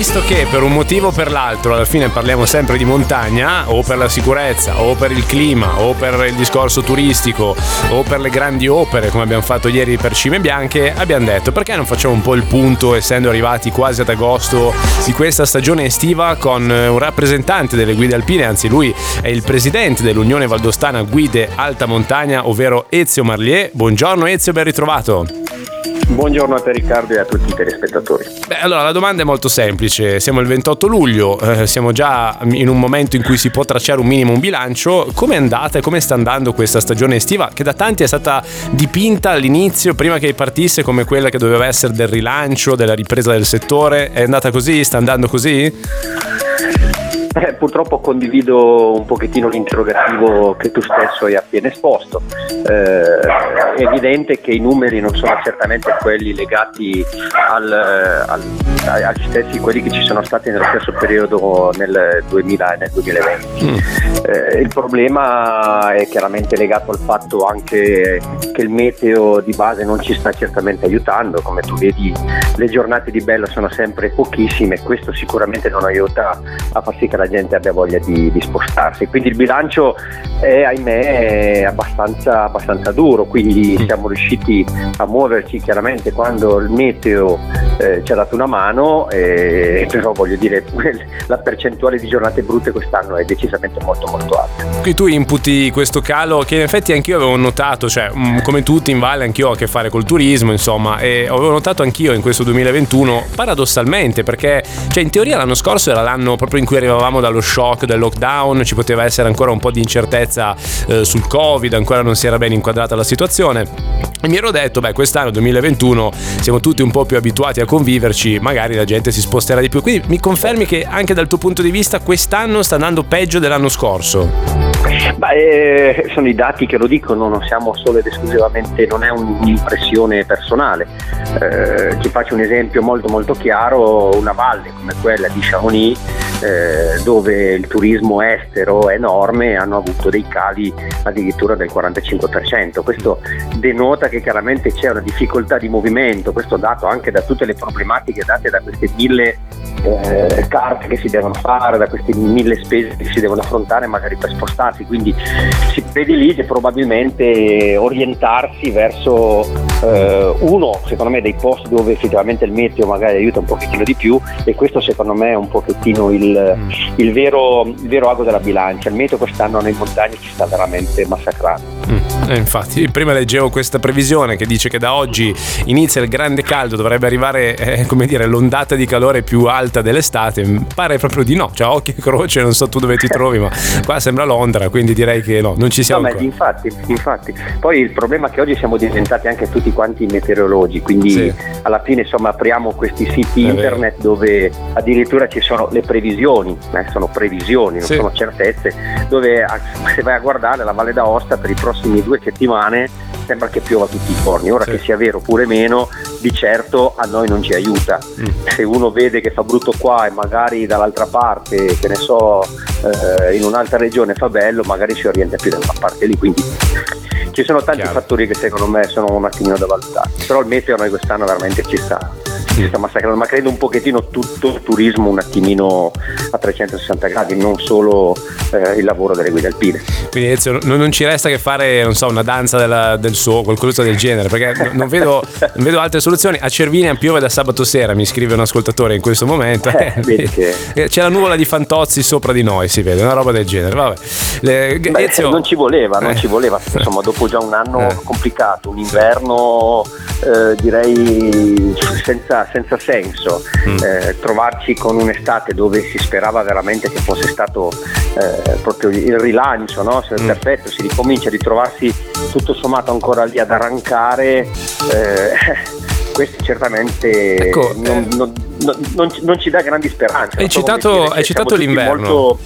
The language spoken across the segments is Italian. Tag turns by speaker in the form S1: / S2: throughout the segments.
S1: Visto che per un motivo o per l'altro alla fine parliamo sempre di montagna, o per la sicurezza, o per il clima, o per il discorso turistico, o per le grandi opere come abbiamo fatto ieri per Cime Bianche, abbiamo detto perché non facciamo un po' il punto, essendo arrivati quasi ad agosto di questa stagione estiva, con un rappresentante delle guide alpine, anzi lui è il presidente dell'Unione Valdostana Guide Alta Montagna, ovvero Ezio Marlier. Buongiorno Ezio, ben ritrovato.
S2: Buongiorno a te Riccardo e a tutti i telespettatori.
S1: Beh, allora la domanda è molto semplice. Siamo il 28 luglio, eh, siamo già in un momento in cui si può tracciare un minimo un bilancio. Come è andata e come sta andando questa stagione estiva che da tanti è stata dipinta all'inizio, prima che partisse, come quella che doveva essere del rilancio, della ripresa del settore? È andata così? Sta andando così?
S2: Eh, purtroppo condivido un pochettino l'interrogativo che tu stesso hai appena esposto. Eh, è evidente che i numeri non sono certamente quelli legati al, al, agli stessi quelli che ci sono stati nello stesso periodo nel 2000 e nel 2020. Mm. Eh, il problema è chiaramente legato al fatto anche che il meteo di base non ci sta certamente aiutando, come tu vedi le giornate di bello sono sempre pochissime questo sicuramente non aiuta a far sì che la gente abbia voglia di, di spostarsi. Quindi il bilancio è ahimè abbastanza, abbastanza, duro, quindi mm. siamo riusciti a muoverci chiaramente quando il meteo eh, ci ha dato una mano, eh, però voglio dire la percentuale di giornate brutte quest'anno è decisamente molto molto alta.
S1: Qui tu imputi questo calo che in effetti anch'io avevo notato, cioè mm, come tutti in Valle anch'io ho a che fare col turismo, insomma, e avevo notato anch'io in questo 2021 paradossalmente perché cioè, in teoria l'anno scorso era l'anno proprio in cui arrivavamo parlavamo dallo shock del lockdown, ci poteva essere ancora un po' di incertezza eh, sul Covid, ancora non si era ben inquadrata la situazione. E mi ero detto, beh, quest'anno 2021 siamo tutti un po' più abituati a conviverci, magari la gente si sposterà di più. Quindi mi confermi che anche dal tuo punto di vista quest'anno sta andando peggio dell'anno scorso?
S2: Beh, eh, sono i dati che lo dicono, non siamo solo ed esclusivamente, non è un'impressione personale. Eh, ti faccio un esempio molto molto chiaro, una valle come quella di Chamonix, eh, dove il turismo estero è enorme, hanno avuto dei cali addirittura del 45%. Questo denota che chiaramente c'è una difficoltà di movimento, questo dato anche da tutte le problematiche date da queste mille eh, carte che si devono fare, da queste mille spese che si devono affrontare magari per spostarsi, quindi si vede lì che probabilmente orientarsi verso eh, uno, secondo me, dei posti dove effettivamente il meteo magari aiuta un pochettino di più e questo secondo me è un pochettino il, mm. il, vero, il vero ago della bilancia, il meteo quest'anno nei montagni ci sta veramente massacrando.
S1: Mm, eh, infatti, prima leggevo questa previsione che dice che da oggi inizia il grande caldo, dovrebbe arrivare eh, come dire, l'ondata di calore più alta dell'estate. Pare proprio di no, cioè occhio e croce, non so tu dove ti trovi, ma qua sembra Londra, quindi direi che no, non ci siamo.
S2: No, infatti, infatti. Poi il problema è che oggi siamo diventati anche tutti quanti meteorologi, quindi sì. alla fine insomma apriamo questi siti internet dove addirittura ci sono le previsioni, eh, sono previsioni, non sì. sono certezze, dove se vai a guardare la Valle d'Aosta per i prossimi due settimane sembra che piova tutti i giorni. Ora sì. che sia vero oppure meno, di certo a noi non ci aiuta. Mm. Se uno vede che fa brutto qua e magari dall'altra parte, che ne so, eh, in un'altra regione fa bello, magari si orienta più da quella parte lì. Quindi ci sono tanti Chiaro. fattori che secondo me sono un attimino da valutare. Però il meteo noi quest'anno veramente ci sta si sta massacrando, ma credo un pochettino tutto il turismo un attimino a 360 gradi, non solo eh, il lavoro delle guide alpine.
S1: Quindi Ezio, non, non, ci resta che fare, non so, una danza della, del suo, qualcosa del genere, perché non vedo, non vedo, altre soluzioni. A Cervinia piove da sabato sera, mi scrive un ascoltatore in questo momento. Eh, eh, c'è la nuvola di Fantozzi sopra di noi, si vede, una roba del genere. Vabbè.
S2: Le, Beh, Ezio... Non ci voleva, non ci voleva, insomma, dopo già un anno eh. complicato, un inverno eh, direi senza, senza senso, mm. eh, trovarci con un'estate dove si sperava veramente che fosse stato eh, proprio il rilancio, no? mm. perfetto, si ricomincia a ritrovarsi tutto sommato ancora lì ad arrancare, eh, questo certamente ecco, non, non, no, non, non, ci dà grandi speranze.
S1: Hai citato, hai citato l'inverno. Molto...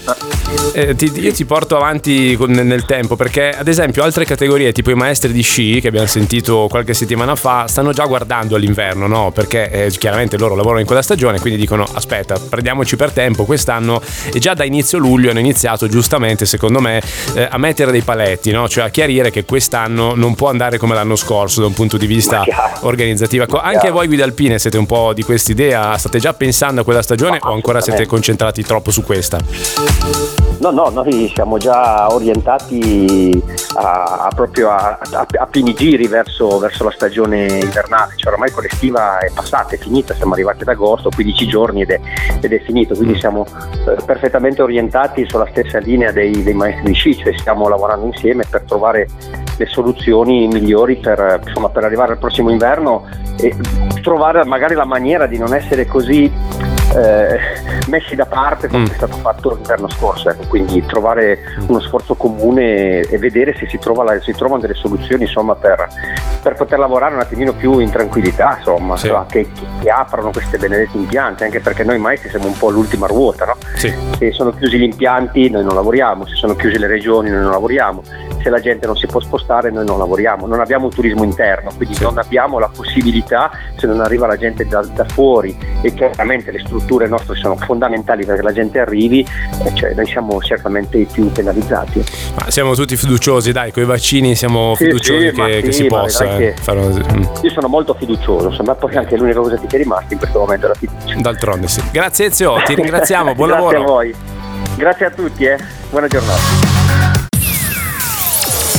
S1: Eh, ti, io ti porto avanti con, nel tempo perché, ad esempio, altre categorie, tipo i maestri di sci che abbiamo sentito qualche settimana fa, stanno già guardando all'inverno, no? Perché eh, chiaramente loro lavorano in quella stagione, quindi dicono: aspetta, prendiamoci per tempo quest'anno. E già da inizio luglio hanno iniziato, giustamente, secondo me, eh, a mettere dei paletti, no? Cioè a chiarire che quest'anno non può andare come l'anno scorso da un punto di vista organizzativo. Anche voi guida alpine siete un po' di quest'idea? State già pensando a quella stagione o ancora siete concentrati troppo su questa?
S2: No, no, noi siamo già orientati a, a proprio a, a, a, pieni giri verso, verso, la stagione invernale, cioè ormai con l'estiva è passata, è finita, siamo arrivati ad agosto, 15 giorni ed è, ed è finito, quindi siamo eh, perfettamente orientati sulla stessa linea dei, dei maestri di sci, cioè stiamo lavorando insieme per trovare le soluzioni migliori per, insomma, per arrivare al prossimo inverno e trovare magari la maniera di non essere così eh, messi da parte come mm. è stato fatto l'inverno scorso, ecco, quindi trovare uno sforzo comune e vedere se si, trova la, si trovano delle soluzioni insomma, per, per, poter lavorare un attimino più in tranquillità, insomma, sì. insomma, che, che, aprano questi benedetti impianti, anche perché noi maestri siamo un po' l'ultima ruota, no? sì. se sono chiusi gli impianti noi non lavoriamo, se sono chiuse le regioni noi non lavoriamo, se la gente non si può spostare noi non lavoriamo, non abbiamo un turismo interno, quindi sì. non abbiamo la possibilità, se non arriva la gente da, da fuori e chiaramente le strutture nostre sono fondamentali perché la gente arrivi, cioè noi siamo certamente i più penalizzati.
S1: Ma siamo tutti fiduciosi, dai, con i vaccini siamo sì, fiduciosi sì, che, che, si possa. Eh, fare...
S2: Mm. Io sono molto fiducioso, sembra poi anche l'unica cosa che ti è rimasta in questo momento è la fiducia.
S1: D'altronde sì. Grazie Ezio, ti ringraziamo, buon
S2: Grazie
S1: lavoro.
S2: Grazie a voi. Grazie a tutti, eh. buona giornata.